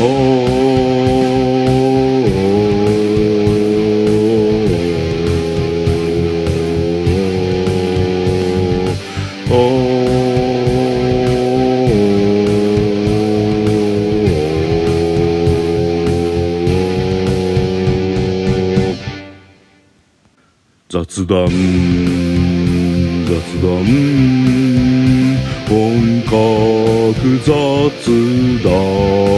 Oh. 雑談。雑談。本格雑談。